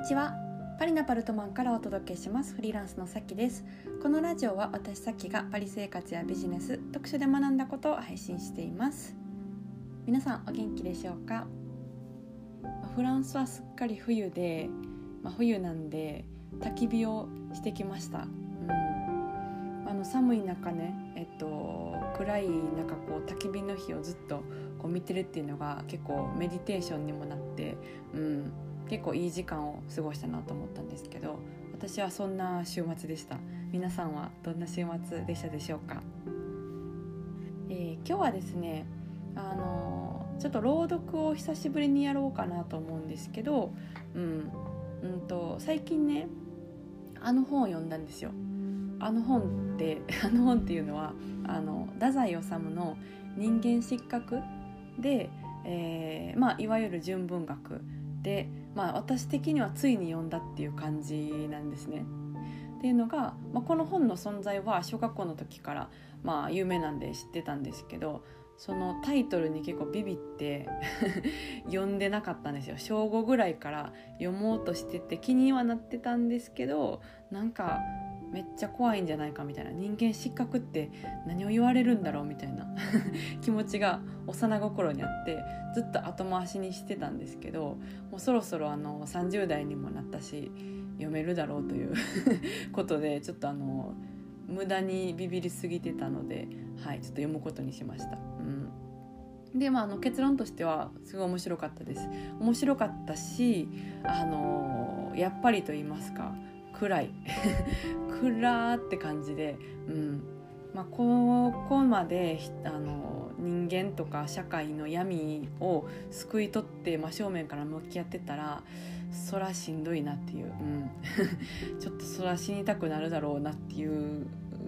にちは。パリナパルトマンからお届けします。フリーランスのさきです。このラジオは私さきがパリ生活やビジネス特殊で学んだことを配信しています。皆さんお元気でしょうか？フランスはすっかり冬で、まあ、冬なんで焚き火をしてきました、うん、あの寒い中ねえっと暗い中こう焚き火の火をずっとこう見てるっていうのが結構メディテーションにもなって、うん、結構いい時間を過ごしたなと思ったんですけど私はそんな週末でした皆さんはどんな週末でしたでしょうか、えー、今日はですねあのちょっと朗読を久しぶりにやろうかなと思うんですけど、うんうんと、最近ねあの本を読んだんですよ。あの本って あの本っていうのはあの太宰治の「人間失格で」えーまあ、いわゆる純文学でまあ、私的にはついに読んだっていう感じなんですね。っていうのが、まあ、この本の存在は小学校の時から、まあ、有名なんで知ってたんですけどそのタイトルに結構ビビって 読んでなかったんですよ小5ぐらいから読もうとしてて気にはなってたんですけどなんかめっちゃ怖いんじゃないかみたいな。人間失格って何を言われるんだろうみたいな。気持ちが幼心にあってずっと後回しにしてたんですけどもうそろそろあの30代にもなったし読めるだろうという ことでちょっとあの無駄にビビりすぎてたので、はい、ちょっと読むことにしました。うん。でまあ、あの結論としてはすごい面白かったです。面白かったしあのやっぱりと言いますか暗い。暗って感じで、うん。まあ、ここまであの人間とか社会の闇を救い取って、真正面から向き合ってたらそらしんどいなっていう、うん、ちょっとそら死にたくなるだろうなっていう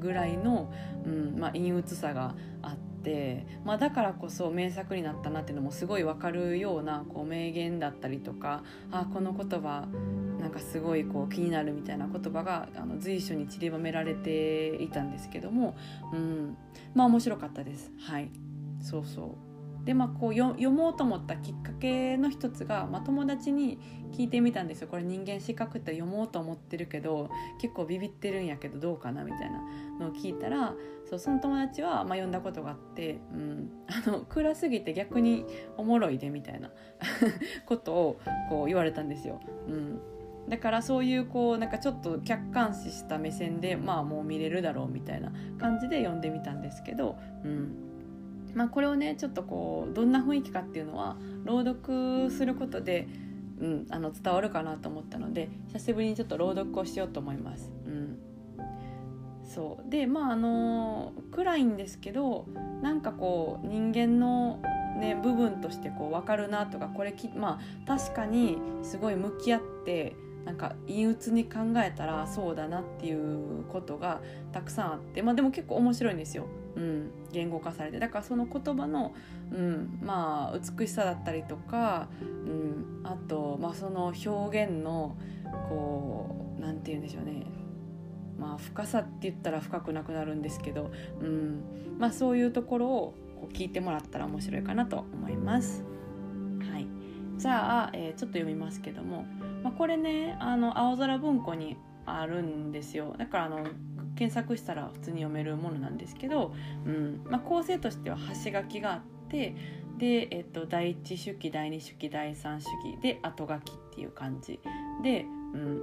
ぐらいの、うん。まあ、陰鬱さがあって、まあ、だからこそ名作になったなっていうのもすごい分かるようなこう名言だったりとかあこの言葉なんかすごいこう気になるみたいな言葉があの随所に散りばめられていたんですけども、うん、まあ面白かったです。はい。そうそうでまあこう読もうと思ったきっかけの一つが、まあ、友達に聞いてみたんですよ。これ人間資格って読もうと思ってるけど結構ビビってるんやけどどうかなみたいなのを聞いたらそうその友達は、まあ、読んだことがあって、うん、あの暗すぎて逆におもろいでみたいな ことをこう言われたんですよ。うん。だからそういうこうなんかちょっと客観視した目線でまあもう見れるだろうみたいな感じで読んでみたんですけど、うん。まあ、これをねちょっとこうどんな雰囲気かっていうのは朗読することで、うん、あの伝わるかなと思ったので久しぶりにちょっと朗読をしようと思います。うん、そう。でまああの暗いんですけどなんかこう人間のね、部分としてこう分かるなとかこれきまあ確かにすごい向き合ってなんか陰鬱に考えたらそうだなっていうことがたくさんあって、まあ、でも結構面白いんですよ、うん、言語化されてだからその言葉の、うん、まあ美しさだったりとか、うん、あと、まあ、その表現のこう何て言うんでしょうね。まあ深さって言ったら深くなくなるんですけど、うんまあ、そういうところをこう聞いてもらったら面白いかなと思います。はい、じゃあ、えー、ちょっと読みますけどもまあ、これねあの青空文庫にあるんですよ。だからあの検索したら普通に読めるものなんですけど、うんまあ、構成としては端書きがあってで、えっと、第一手記第二手記第三手記で後書きっていう感じで,、うん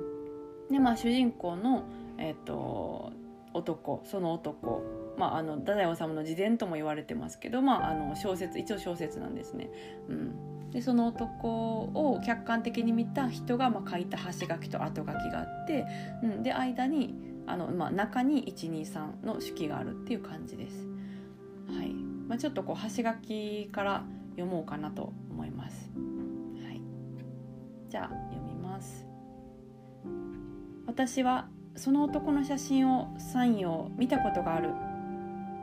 でまあ、主人公の、えっと、男その男まあ、あの太宰治の自伝とも言われてますけど、まあ、あの小説一応小説なんですね。うん、でその男を客観的に見た人がまあ書いた端書きと後書きがあって、うん、で間にあの、まあ、中に123の手記があるっていう感じです。はいまあ、ちょっとこう端書きから読もうかなと思います。はい、じゃあ読みます。私はその男の写真を3葉見たことがある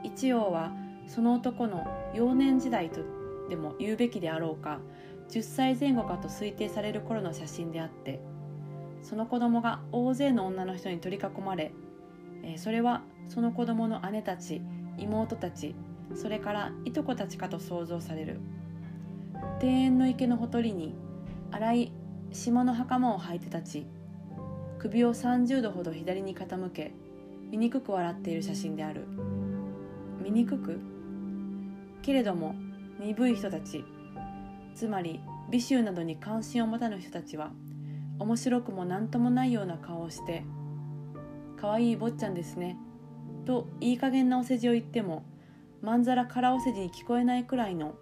一葉はその男の幼年時代とでも言うべきであろうか10歳前後かと推定される頃の写真であってその子供が大勢の女の人に取り囲まれ、それはその子供の姉たち妹たちそれからいとこたちかと想像される。庭園の池のほとりに荒い島の袴を履いて立ち首を30度ほど左に傾け醜く笑っている写真である。醜く？けれども鈍い人たちつまり美醜などに関心を持たぬ人たちは面白くも何ともないような顔をして「かわいい坊ちゃんですね」といい加減なお世辞を言ってもまんざら空お世辞に聞こえないくらいの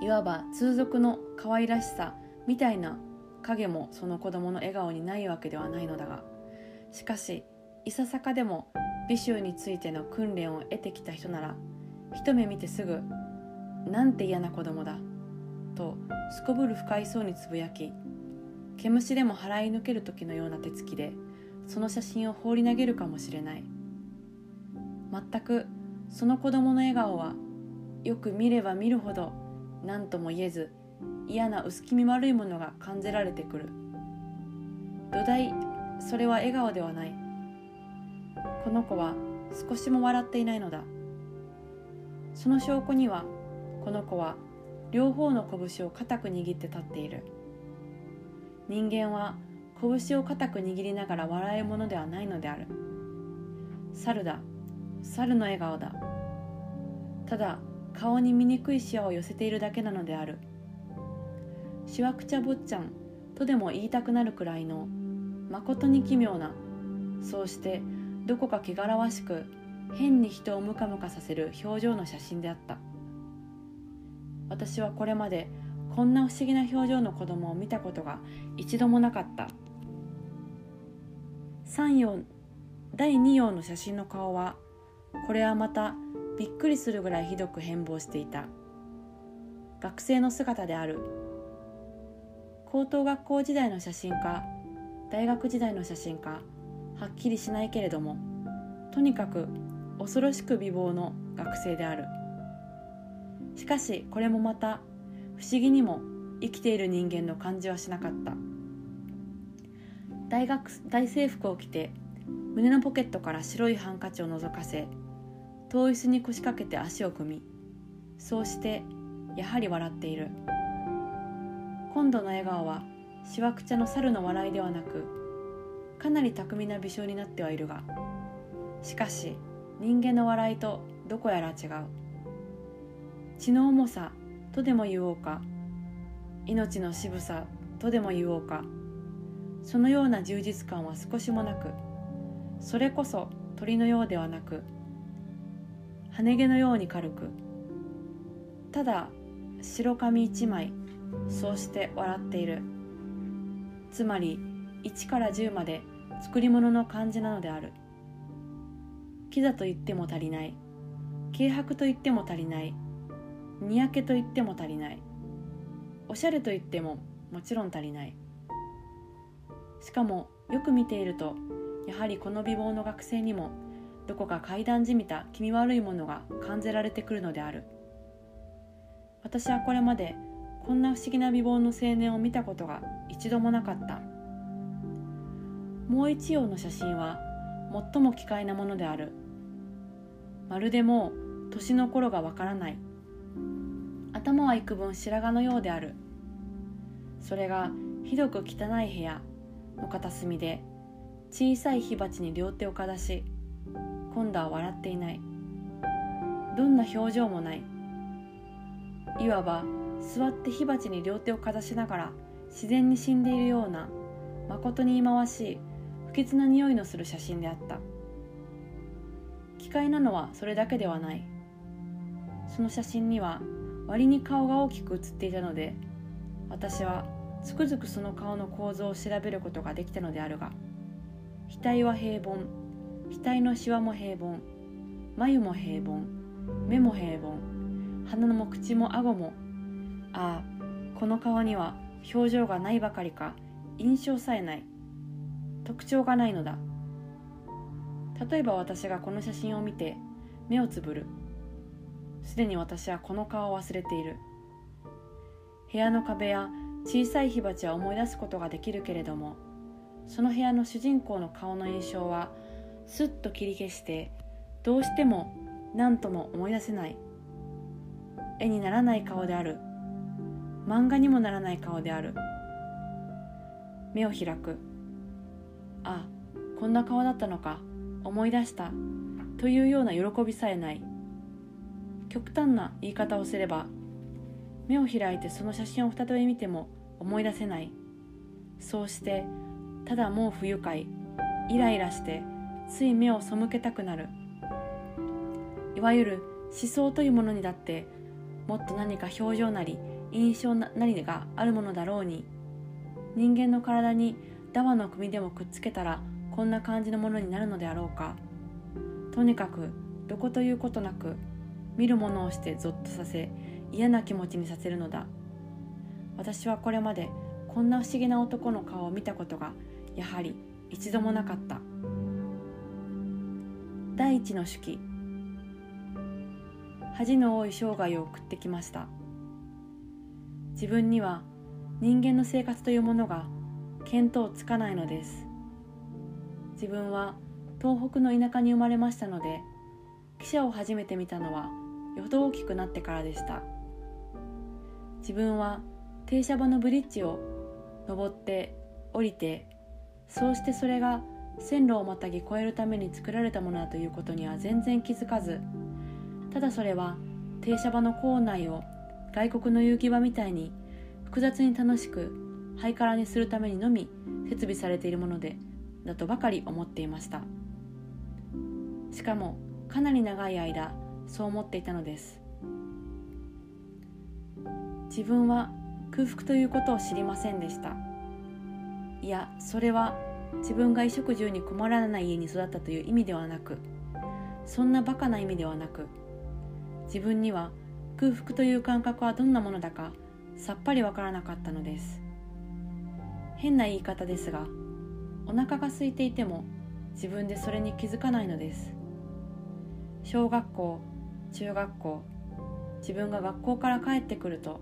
いわば通俗の可愛らしさみたいな影もその子供の笑顔にないわけではないのだがしかしいささかでも美醜についての訓練を得てきた人なら一目見てすぐ「なんて嫌な子供だ」とすこぶる不快そうにつぶやき毛虫でも払い抜ける時のような手つきでその写真を放り投げるかもしれない。全くその子供の笑顔はよく見れば見るほど何とも言えず嫌な薄気味悪いものが感じられてくる。土台それは笑顔ではない。この子は少しも笑っていないのだ。その証拠にはこの子は両方の拳を固く握って立っている。人間は拳を固く握りながら笑えるものではないのである。猿だ。猿の笑顔だ。ただ顔に醜いシワを寄せているだけなのである。しわくちゃ坊ちゃんとでも言いたくなるくらいのまことに奇妙なそうしてどこか汚らわしく変に人をムカムカさせる表情の写真であった。私はこれまでこんな不思議な表情の子供を見たことが一度もなかった。3葉第2葉の写真の顔はこれはまたびっくりするぐらいひどく変貌していた。学生の姿である。高等学校時代の写真か大学時代の写真かはっきりしないけれどもとにかく恐ろしく美貌の学生である。しかしこれもまた不思議にも生きている人間の感じはしなかった。大学大制服を着て胸のポケットから白いハンカチを覗かせ遠い椅子に腰掛けて足を組みそうしてやはり笑っている。今度の笑顔はしわくちゃの猿の笑いではなくかなり巧みな微笑になってはいるがしかし人間の笑いとどこやら違う。血の重さとでも言おうか。命の渋さとでも言おうか。そのような充実感は少しもなく。それこそ鳥のようではなく。羽毛のように軽く。ただ白髪一枚そうして笑っている。つまり1から10まで作り物の感じなのである。キザと言っても足りない。軽薄と言っても足りない。にやけと言っても足りない。おしゃれと言ってももちろん足りない。しかもよく見ているとやはりこの美貌の学生にもどこか階段じみた気味悪いものが感じられてくるのである。私はこれまでこんな不思議な美貌の青年を見たことが一度もなかった。もう一葉の写真は最も奇怪なものである。まるでもう年の頃がわからない。頭は幾分白髪のようである。それがひどく汚い部屋の片隅で小さい火鉢に両手をかざし今度は笑っていない。どんな表情もない。いわば座って火鉢に両手をかざしながら自然に死んでいるようなまことに忌まわしい不潔な匂いのする写真であった。奇怪なのはそれだけではない。その写真には割に顔が大きく写っていたので私はつくづくその顔の構造を調べることができたのであるが額は平凡額のしわも平凡眉も平凡目も平凡鼻も口も顎もああこの顔には表情がないばかりか印象さえない特徴がないのだ。例えば私がこの写真を見て目をつぶる。すでに私はこの顔を忘れている。部屋の壁や小さい火鉢は思い出すことができるけれどもその部屋の主人公の顔の印象はすっと切り消してどうしても何とも思い出せない。絵にならない顔である。漫画にもならない顔である。目を開く。あこんな顔だったのか。思い出した。というような喜びさえない。極端な言い方をすれば目を開いてその写真を再び見ても思い出せない。そうしてただもう不愉快イライラしてつい目を背けたくなる。いわゆる思想というものにだってもっと何か表情なり印象なりがあるものだろうに。人間の体にダワの組でもくっつけたらこんな感じのものになるのであろうか。とにかくどこということなく見るものをしてゾッとさせ嫌な気持ちにさせるのだ。私はこれまでこんな不思議な男の顔を見たことがやはり一度もなかった。第一の手記。恥の多い生涯を送ってきました。自分には人間の生活というものが見当つかないのです。自分は東北の田舎に生まれましたので汽車を初めて見たのはよほど大きくなってからでした。自分は停車場のブリッジを登って降りてそうしてそれが線路をまたぎ越えるために作られたものだということには全然気づかずただそれは停車場の構内を外国の遊戯場みたいに複雑に楽しくハイカラにするためにのみ設備されているものでだとばかり思っていました。しかもかなり長い間そう思っていたのです。自分は空腹ということを知りませんでした。いやそれは自分が衣食住に困らない家に育ったという意味ではなくそんなバカな意味ではなく自分には空腹という感覚はどんなものだかさっぱりわからなかったのです。変な言い方ですがお腹が空いていても自分でそれに気づかないのです。小学校中学校。自分が学校から帰ってくると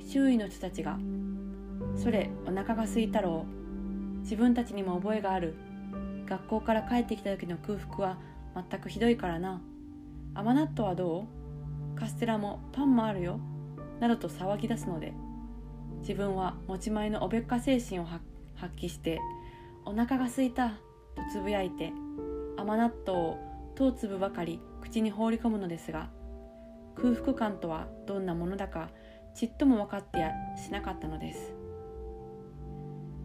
周囲の人たちが「それお腹が空いたろう。自分たちにも覚えがある。学校から帰ってきた時の空腹は全くひどいからな。甘納豆はどう？カステラもパンもあるよ」などと騒ぎ出すので自分は持ち前のおべっか精神を発揮して「お腹が空いた」とつぶやいて甘納豆を当粒ばかり口に放り込むのですが空腹感とはどんなものだかちっとも分かってやしなかったのです。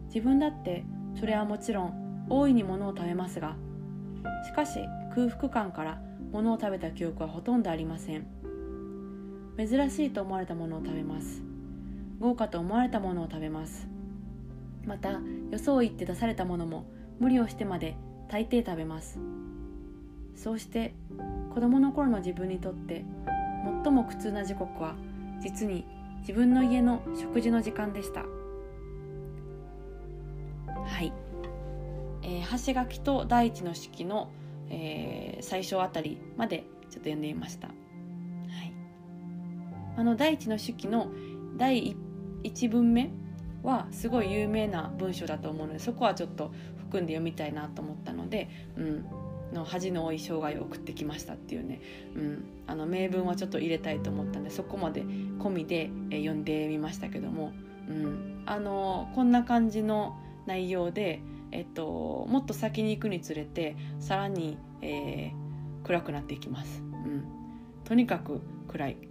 自分だってそれはもちろん大いに物を食べますがしかし空腹感から物を食べた記憶はほとんどありません。珍しいと思われたものを食べます。豪華と思われたものを食べます。またよそを言って出されたものも無理をしてまで大抵食べます。そうして子供の頃の自分にとって最も苦痛な時刻は実に自分の家の食事の時間でした。はい、えー、橋垣と第一の式の、えー、最初あたりまでちょっと読んでみました、はい、あの第一の式の第一文目はすごい有名な文章だと思うのでそこはちょっと含んで読みたいなと思ったので、うん、の恥の多い生涯を送ってきましたっていうね、うん、あの名文はちょっと入れたいと思ったんでそこまで込みで、え読んでみましたけども、うん、あのこんな感じの内容で、えっと、もっと先に行くにつれてさらに、えー、暗くなっていきます。うん、とにかく暗い。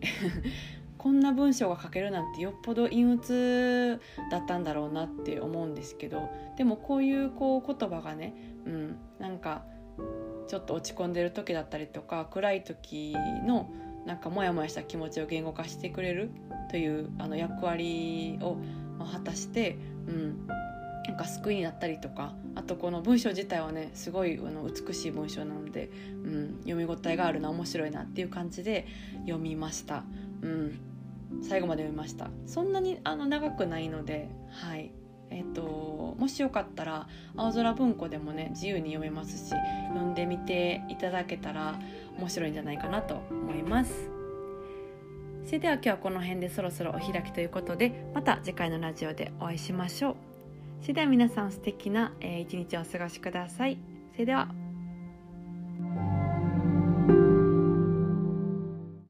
こんな文章が書けるなんてよっぽど陰鬱だったんだろうなって思うんですけどでもこういうこう言葉がね、うん、なんかちょっと落ち込んでる時だったりとか暗い時のなんかモヤモヤした気持ちを言語化してくれるというあの役割を果たして、うん、なんか救いになったりとかあとこの文章自体はねすごいあの美しい文章なので、うん、読み応えがあるな面白いなっていう感じで読みました。うん、最後まで読みましたそんなにあの長くないのではいえーと、もしよかったら青空文庫でもね自由に読めますし読んでみていただけたら面白いんじゃないかなと思います。それでは今日はこの辺でそろそろお開きということでまた次回のラジオでお会いしましょう。それでは皆さん素敵な一日をお過ごしください。それでは